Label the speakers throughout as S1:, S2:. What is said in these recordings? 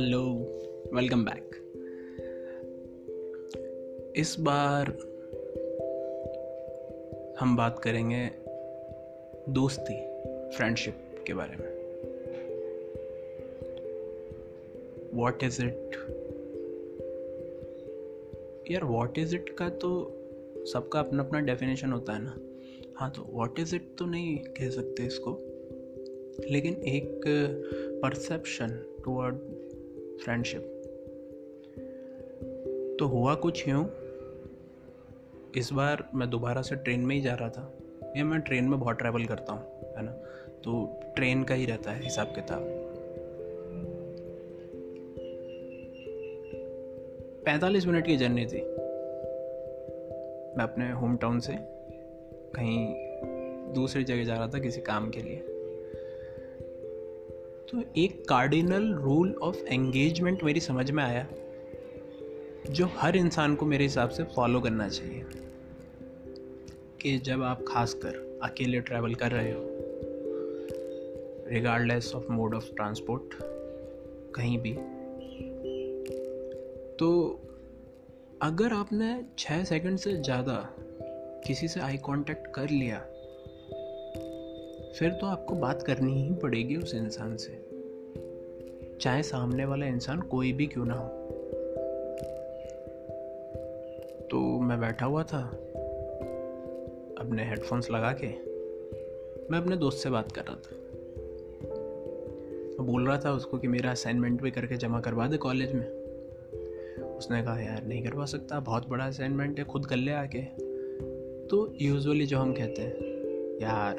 S1: Hello welcome back इस बार हम बात करेंगे दोस्ती फ्रेंडशिप के बारे में। वॉट इज़ इट यार वॉट इज़ इट का तो सबका अपना अपना डेफिनेशन होता है ना। हाँ तो वॉट इज़ इट तो नहीं कह सकते इसको। लेकिन एक परसेप्शन टूवर्ड फ्रेंडशिप तो हुआ कुछ यूँ? इस बार मैं दोबारा से ट्रेन में ही जा रहा था। या मैं ट्रेन में बहुत ट्रैवल करता हूँ, है ना? तो ट्रेन का ही रहता है हिसाब किताब। पैंतालीस मिनट की जर्नी थी। मैं अपने होम टाउन से कहीं दूसरी जगह जा रहा था किसी काम के लिए। तो एक कार्डिनल रूल ऑफ़ एंगेजमेंट मेरी समझ में आया, जो हर इंसान को मेरे हिसाब से फॉलो करना चाहिए। कि जब आप खासकर अकेले ट्रैवल कर रहे हो regardless of mode of transport कहीं भी तो अगर आपने छः सेकंड से ज़्यादा किसी से आई कांटेक्ट कर लिया, फिर तो आपको बात करनी ही पड़ेगी उस इंसान से। चाहे सामने वाला इंसान कोई भी क्यों ना हो। तो मैं बैठा हुआ था, अपने हेडफोन्स लगा के, मैं अपने दोस्त से बात कर रहा था। बोल रहा था उसको कि मेरा असाइनमेंट भी करके जमा करवा दे कॉलेज में। उसने कहा, यार, नहीं करवा सकता, बहुत बड़ा असाइनमेंट है, खुद कर ले आके। तो यूजुअली जो हम कहते हैं, यार,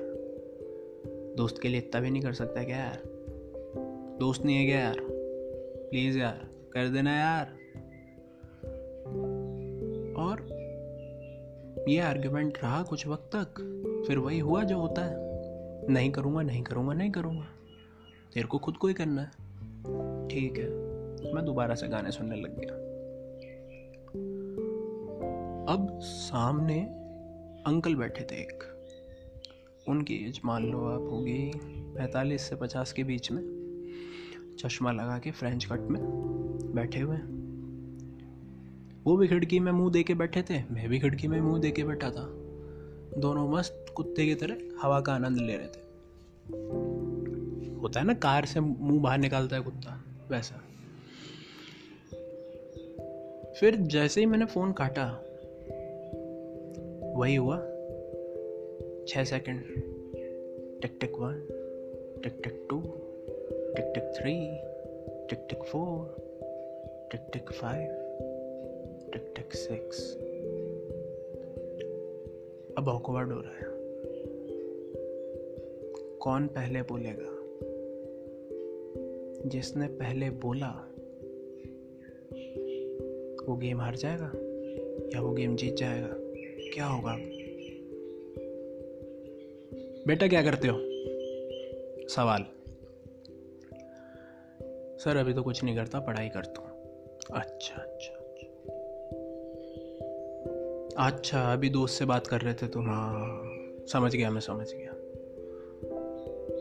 S1: दोस्त के लिए इतना भी नहीं कर सकता क्या यार? दोस्त नहीं है क्या यार? प्लीज़ यार, कर देना यार। और ये आर्ग्यूमेंट रहा कुछ वक्त तक, फिर वही हुआ जो होता है। नहीं करूँगा नहीं करूँगा नहीं करूँगा। तेरे को खुद को ही करना है। ठीक है, मैं दोबारा से गाने सुनने लग गया। अब सामने अंकल बैठे थे एक। उनकी एज मान लो आप होगी पैंतालीस से पचास के बीच में। चश्मा लगा के फ्रेंच कट में बैठे हुए वो भी खिड़की में मुँह दे के बैठे थे, मैं भी खिड़की में मुँह दे के बैठा था। दोनों मस्त कुत्ते की तरह हवा का आनंद ले रहे थे। होता है ना, कार से मुँह बाहर निकालता है कुत्ता, वैसा। फिर जैसे ही मैंने फ़ोन काटा, वही हुआ। छः second tick tick one tick tick two tick tick three tick tick four tick tick five tick tick six अब ऑकवर्ड हो रहा है। कौन पहले बोलेगा? जिसने पहले बोला, वो गेम हार जाएगा? या वो गेम जीत जाएगा? क्या होगा? बेटा क्या करते हो? सवाल। सर, अभी तो कुछ नहीं करता, पढ़ाई करता हूँ। अच्छा अच्छा अच्छा। अच्छा अभी दोस्त से बात कर रहे थे तुम हाँ समझ गया मैं, समझ गया।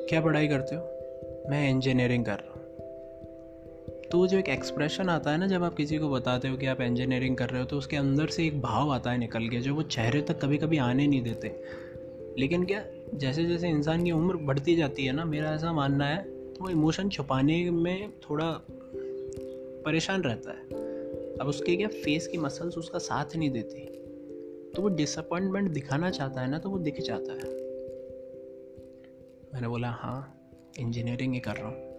S1: क्या पढ़ाई करते हो? मैं इंजीनियरिंग कर रहा हूँ। तो जो एक एक्सप्रेशन आता है ना, जब आप किसी को बताते हो कि आप इंजीनियरिंग कर रहे हो तो उसके अंदर से एक भाव आता है निकल के, जो वो चेहरे तक कभी कभी आने नहीं देते। लेकिन क्या जैसे जैसे इंसान की उम्र बढ़ती जाती है ना, मेरा ऐसा मानना है वो इमोशन छुपाने में थोड़ा परेशान रहता है। अब उसके क्या फेस की मसल्स उसका साथ नहीं देती? तो वो डिसअपॉइंटमेंट दिखाना चाहता है ना तो वो दिख जाता है। मैंने बोला हाँ इंजीनियरिंग ही कर रहा हूँ।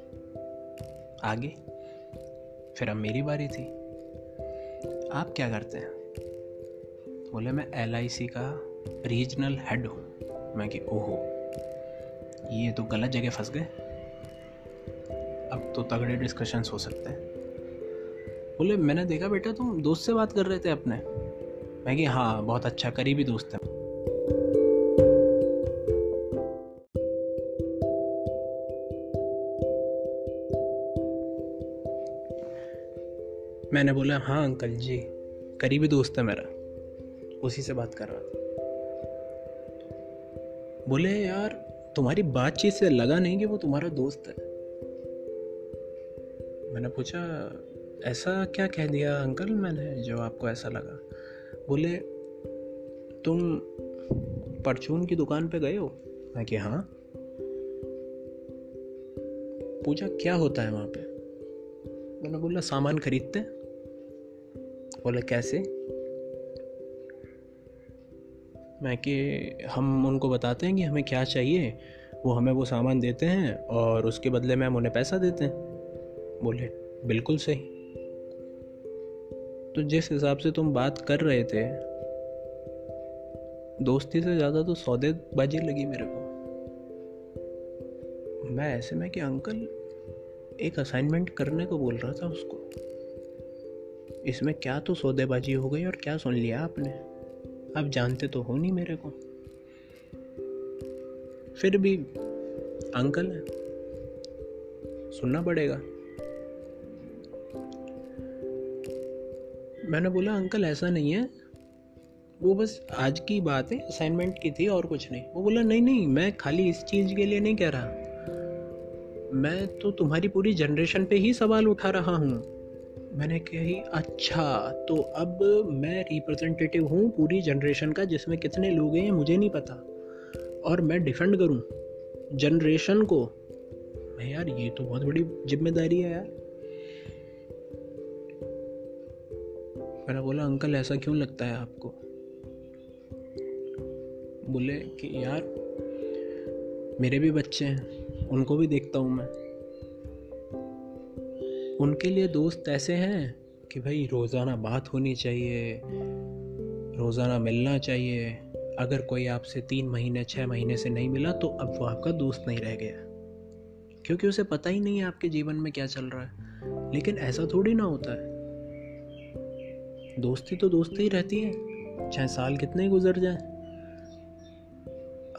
S1: आगे? फिर अब मेरी बारी थी। आप क्या करते हैं? बोले, मैं एलआईसी का रीजनल हेड हूँ। मैं कि, ओहो, ये तो गलत जगह फंस गए। अब तो तगड़े डिस्कशंस हो सकते हैं। बोले, मैंने देखा बेटा, तुम दोस्त से बात कर रहे थे अपने? मैं कि हाँ बहुत अच्छा करीबी दोस्त है। मैंने बोला हाँ अंकल जी, करीबी दोस्त है मेरा। उसी से बात कर रहा था। बोले, यार, तुम्हारी बातचीत से लगा नहीं कि वो तुम्हारा दोस्त है। मैंने पूछा, ऐसा क्या कह दिया अंकल मैंने जो आपको ऐसा लगा? बोले, तुम परचून की दुकान पे गए हो? मैं कि हाँ। पूछा, क्या होता है वहाँ पे? मैंने बोला, सामान खरीदते बोले, कैसे? मैं कि, हम उनको बताते हैं कि हमें क्या चाहिए, वो हमें वो सामान देते हैं और उसके बदले में हम उन्हें पैसा देते हैं। बोले, बिल्कुल सही। तो जिस हिसाब से तुम बात कर रहे थे, दोस्ती से ज़्यादा तो सौदेबाजी लगी मेरे को। मैं ऐसे में कि अंकल एक असाइनमेंट करने को बोल रहा था उसको। इसमें क्या तो सौदेबाजी हो गई और क्या सुन लिया आपने? आप जानते तो हो नहीं मेरे को। फिर भी अंकल, सुनना पड़ेगा। मैंने बोला, अंकल, ऐसा नहीं है। वो बस आज की बात है असाइनमेंट की थी और कुछ नहीं। वो बोला, नहीं नहीं, मैं खाली इस चीज़ के लिए नहीं कह रहा। मैं तो तुम्हारी पूरी जनरेशन पे ही सवाल उठा रहा हूँ। मैंने कही अच्छा तो अब मैं रिप्रेजेंटेटिव हूँ पूरी जनरेशन का, जिसमें कितने लोग हैं मुझे नहीं पता। और मैं डिफेंड करूँ जनरेशन को? यार, ये तो बहुत बड़ी ज़िम्मेदारी है यार। मैंने बोला, अंकल, ऐसा क्यों लगता है आपको? बोले कि, यार, मेरे भी बच्चे हैं, उनको भी देखता हूँ मैं। उनके लिए दोस्त ऐसे हैं कि भाई, रोज़ाना बात होनी चाहिए, रोज़ाना मिलना चाहिए। अगर कोई आपसे तीन महीने छः महीने से नहीं मिला तो अब वो आपका दोस्त नहीं रह गया। क्योंकि उसे पता ही नहीं है आपके जीवन में क्या चल रहा है। लेकिन ऐसा थोड़ी ना होता है। दोस्ती तो दोस्ती ही रहती है। चाहे साल कितने गुजर जाए।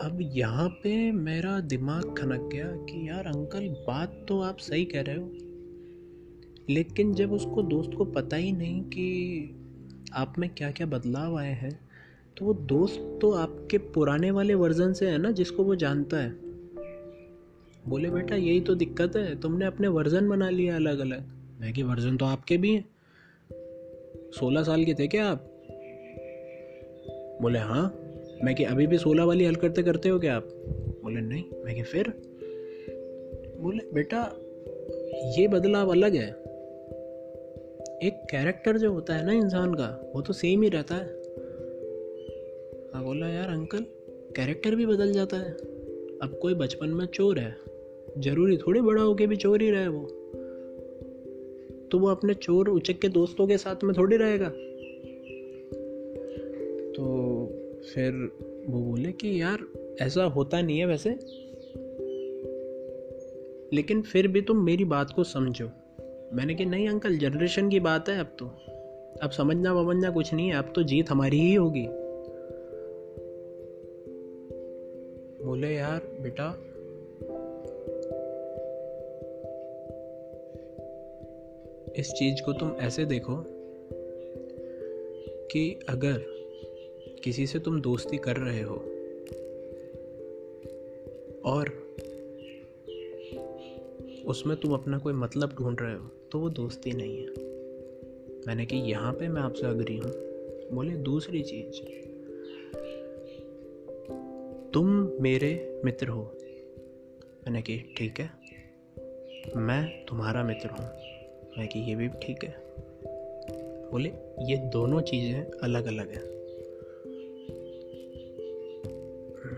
S1: अब यहाँ पे मेरा दिमाग खनक गया कि यार अंकल, बात तो आप सही कह रहे हो। लेकिन जब उसको दोस्त को पता ही नहीं कि आप में क्या क्या बदलाव आए हैं तो वो दोस्त तो आपके पुराने वाले वर्जन से है ना, जिसको वो जानता है। बोले, बेटा, यही तो दिक्कत है, तुमने अपने वर्जन बना लिया अलग अलग मैं कि, वर्जन तो आपके भी हैं। सोलह साल के थे क्या आप? बोले हाँ। मैं कि अभी भी सोलह वाली हल करते करते हो क्या आप? बोले, नहीं। मैं कि फिर? बोले, बेटा, ये बदलाव अलग है। एक कैरेक्टर जो होता है ना इंसान का, वो तो सेम ही रहता है। हाँ बोला, यार अंकल कैरेक्टर भी बदल जाता है। अब कोई बचपन में चोर है। ज़रूरी थोड़ी बड़ा होके भी चोर ही रहे वो। तो वो अपने चोर उचक के दोस्तों के साथ में थोड़ी रहेगा। तो फिर वो बोले कि यार, ऐसा होता नहीं है वैसे। लेकिन फिर भी तुम मेरी बात को समझो। मैंने कि नहीं अंकल जनरेशन की बात है अब तो। अब समझना वमझना कुछ नहीं है, अब तो जीत हमारी ही होगी। बोले, यार, बेटा इस चीज़ को तुम ऐसे देखो कि अगर किसी से तुम दोस्ती कर रहे हो और उसमें तुम अपना कोई मतलब ढूंढ रहे हो तो वो दोस्ती नहीं है। मैंने कि यहाँ पे मैं आपसे अग्री हूँ। बोले, दूसरी चीज़। तुम मेरे मित्र हो। मैंने कि ठीक है, मैं तुम्हारा मित्र हूँ। मैं कि ये भी ठीक है। बोले, ये दोनों चीज़ें अलग अलग हैं।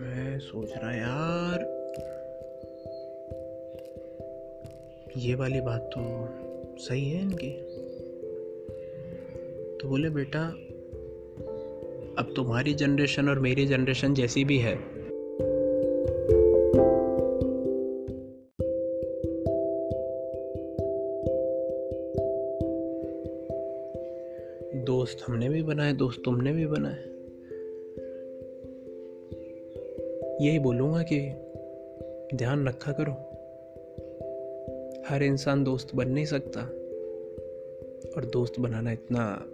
S1: मैं सोच रहा यार, ये वाली बात तो सही है इनकी। तो बोले, बेटा, अब तुम्हारी जनरेशन और मेरी जनरेशन जैसी भी है हमने भी बनाए, दोस्त तुमने भी बनाए। यही बोलूँगा कि ध्यान रखा करो। हर इंसान दोस्त बन नहीं सकता। और दोस्त बनाना इतना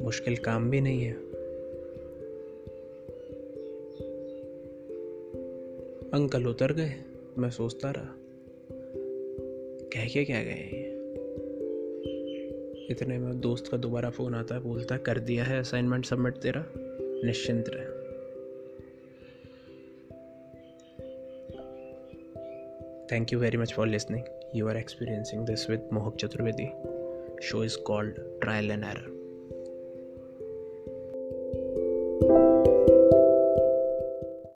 S1: मुश्किल काम भी नहीं है। अंकल उतर गए, मैं सोचता रहा, कह के क्या गए इतने में दोस्त का दोबारा फ़ोन आता है, बोलता है, कर दिया है असाइनमेंट सबमिट तेरा। निश्चिंत रहे। Thank you very much for listening you are experiencing this with Mohak Chaturvedi show is called trial and error